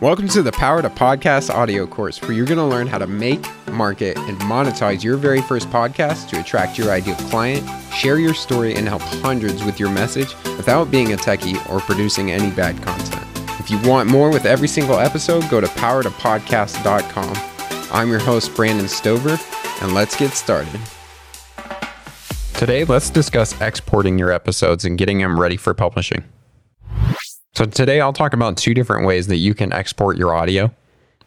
Welcome to the Power to Podcast audio course, where you're going to learn how to make, market, and monetize your very first podcast to attract your ideal client, share your story, and help hundreds with your message without being a techie or producing any bad content. If you want more with every single episode, go to powertopodcast.com. I'm your host, Brandon Stover, and let's get started. Today, let's discuss exporting your episodes and getting them ready for publishing. So today I'll talk about two different ways that you can export your audio.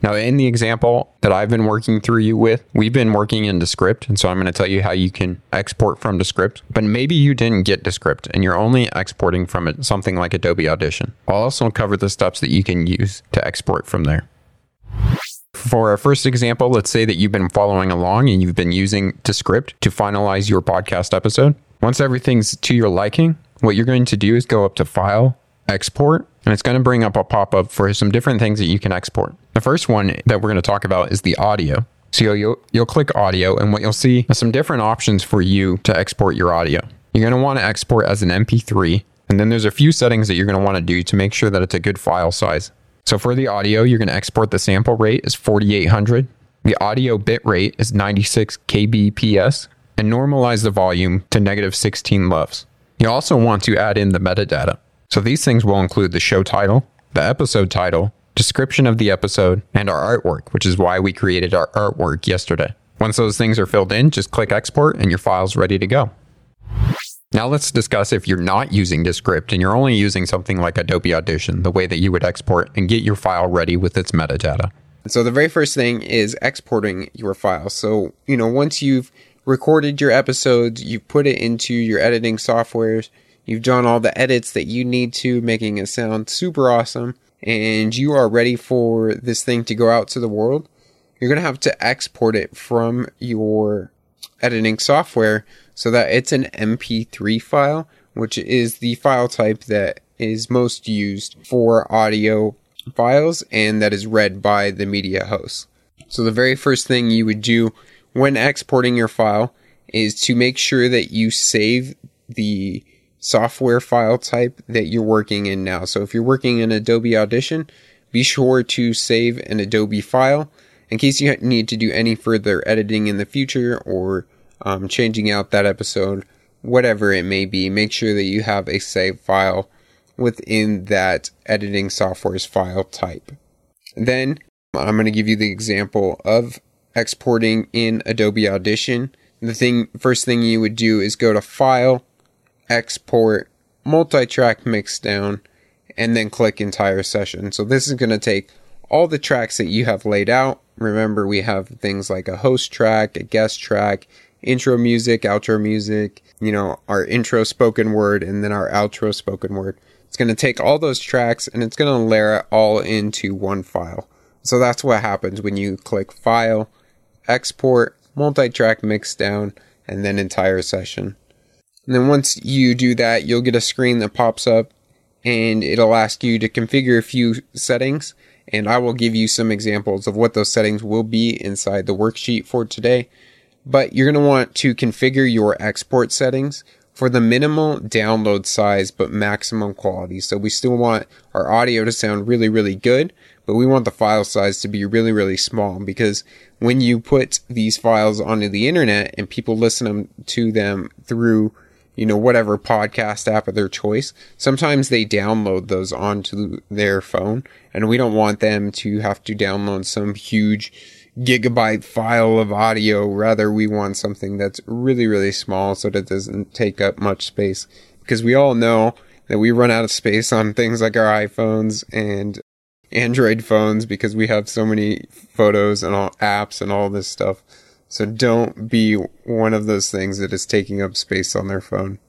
Now, in the example that I've been working through you with, we've been working in Descript. And so I'm going to tell you how you can export from Descript. But maybe you didn't get Descript and you're only exporting from something like Adobe Audition. I'll also cover the steps that you can use to export from there. For our first example, let's say that you've been following along and you've been using Descript to finalize your podcast episode. Once everything's to your liking, what you're going to do is go up to File, export, and it's going to bring up a pop up for some different things that you can export. The first one that we're going to talk about is the audio. So you'll, you'll click audio, and what you'll see are some different options for you to export your audio. You're going to want to export as an MP3, and then there's a few settings that you're going to want to do to make sure that it's a good file size. So for the audio, you're going to export the sample rate is 4800. The audio bit rate is 96 kbps, and normalize the volume to negative 16 LUFS. You also want to add in the metadata. So these things will include the show title, the episode title, description of the episode, and our artwork, which is why we created our artwork yesterday. Once those things are filled in, just click export and your file's ready to go. Now let's discuss if you're not using Descript and you're only using something like Adobe Audition, the way that you would export and get your file ready with its metadata. So the very first thing is exporting your file. So, you know, once you've recorded your episodes, you've put it into your editing softwares, You've done all the edits that you need to, making it sound super awesome, and you are ready for this thing to go out to the world. You're going to have to export it from your editing software so that it's an MP3 file, which is the file type that is most used for audio files and that is read by the media host. So the very first thing you would do when exporting your file is to make sure that you save the software file type that you're working in now. So if you're working in Adobe Audition, be sure to save an Adobe file in case you need to do any further editing in the future or um, changing out that episode, whatever it may be. Make sure that you have a save file within that editing software's file type. Then I'm going to give you the example of exporting in Adobe Audition. The thing, first thing you would do is go to File, export, multi-track mixdown, and then click entire session. So this is going to take all the tracks that you have laid out. Remember, we have things like a host track, a guest track, intro music, outro music, you know, our intro spoken word, and then our outro spoken word. It's going to take all those tracks and it's going to layer it all into one file. So that's what happens when you click File, Export, Multi-Track Mixdown, and then Entire Session. And then once you do that, you'll get a screen that pops up and it'll ask you to configure a few settings. And I will give you some examples of what those settings will be inside the worksheet for today. But you're going to want to configure your export settings for the minimal download size but maximum quality. So we still want our audio to sound really, really good, but we want the file size to be really, really small because when you put these files onto the internet and people listen to them through you know, whatever podcast app of their choice. Sometimes they download those onto their phone and we don't want them to have to download some huge gigabyte file of audio. Rather, we want something that's really, really small so that it doesn't take up much space because we all know that we run out of space on things like our iPhones and Android phones because we have so many photos and all apps and all this stuff. So don't be one of those things that is taking up space on their phone.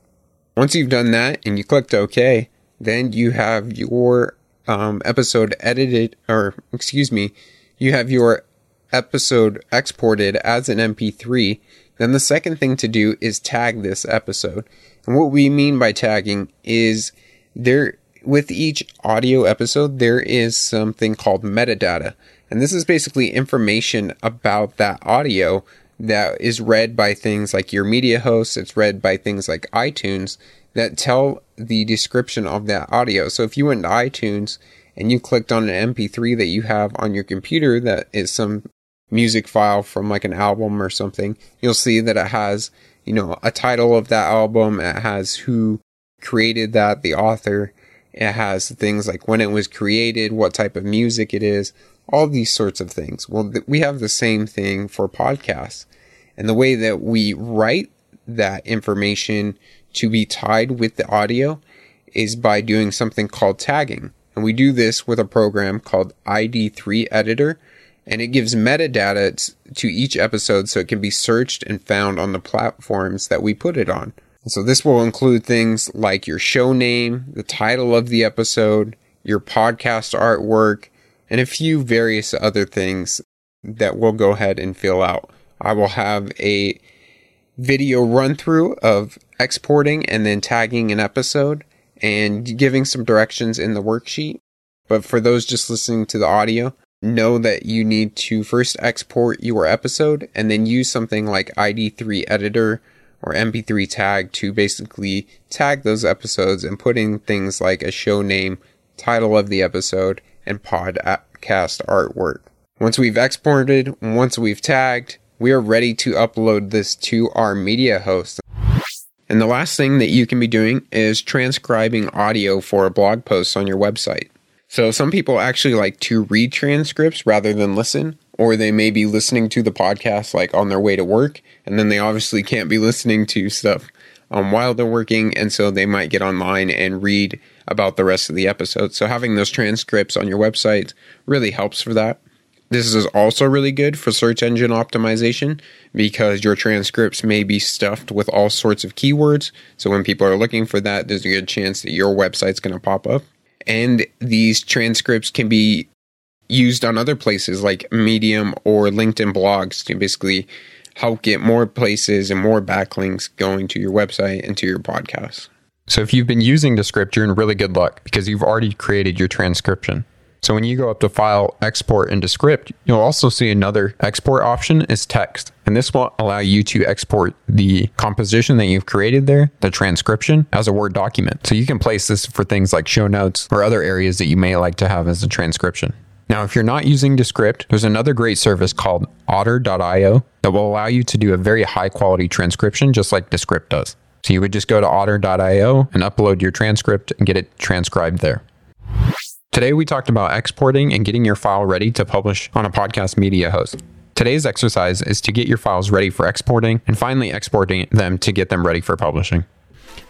Once you've done that and you clicked OK, then you have your um, episode edited, or excuse me, you have your episode exported as an MP3. Then the second thing to do is tag this episode. And what we mean by tagging is there, with each audio episode, there is something called metadata. And this is basically information about that audio that is read by things like your media hosts. It's read by things like iTunes that tell the description of that audio. So if you went to iTunes and you clicked on an MP3 that you have on your computer that is some music file from like an album or something, you'll see that it has, you know, a title of that album. It has who created that, the author. It has things like when it was created, what type of music it is, all these sorts of things. Well, th- we have the same thing for podcasts. And the way that we write that information to be tied with the audio is by doing something called tagging. And we do this with a program called ID3 Editor, and it gives metadata to each episode so it can be searched and found on the platforms that we put it on. So this will include things like your show name, the title of the episode, your podcast artwork, and a few various other things that we'll go ahead and fill out. I will have a video run through of exporting and then tagging an episode and giving some directions in the worksheet. But for those just listening to the audio, know that you need to first export your episode and then use something like ID3 editor or MP3 tag to basically tag those episodes and put in things like a show name, title of the episode, and podcast artwork. Once we've exported, once we've tagged, we are ready to upload this to our media host. And the last thing that you can be doing is transcribing audio for a blog post on your website. So some people actually like to read transcripts rather than listen, or they may be listening to the podcast like on their way to work, and then they obviously can't be listening to stuff um, while they're working, and so they might get online and read about the rest of the episode. So having those transcripts on your website really helps for that. This is also really good for search engine optimization because your transcripts may be stuffed with all sorts of keywords. So when people are looking for that, there's a good chance that your website's going to pop up. And these transcripts can be used on other places like Medium or LinkedIn blogs to basically help get more places and more backlinks going to your website and to your podcast. So if you've been using Descript, you're in really good luck because you've already created your transcription. So when you go up to File, Export in Descript, you'll also see another export option is text. And this will allow you to export the composition that you've created there, the transcription, as a Word document. So you can place this for things like show notes or other areas that you may like to have as a transcription. Now, if you're not using Descript, there's another great service called otter.io that will allow you to do a very high quality transcription just like Descript does. So you would just go to otter.io and upload your transcript and get it transcribed there. Today, we talked about exporting and getting your file ready to publish on a podcast media host. Today's exercise is to get your files ready for exporting and finally exporting them to get them ready for publishing.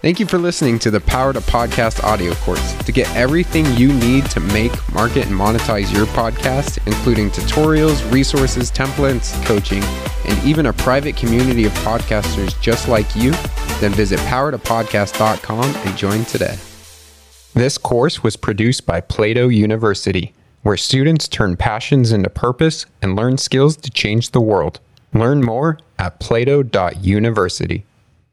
Thank you for listening to the Power to Podcast audio course. To get everything you need to make, market, and monetize your podcast, including tutorials, resources, templates, coaching, and even a private community of podcasters just like you, then visit powertopodcast.com and join today. This course was produced by Plato University, where students turn passions into purpose and learn skills to change the world. Learn more at plato.university.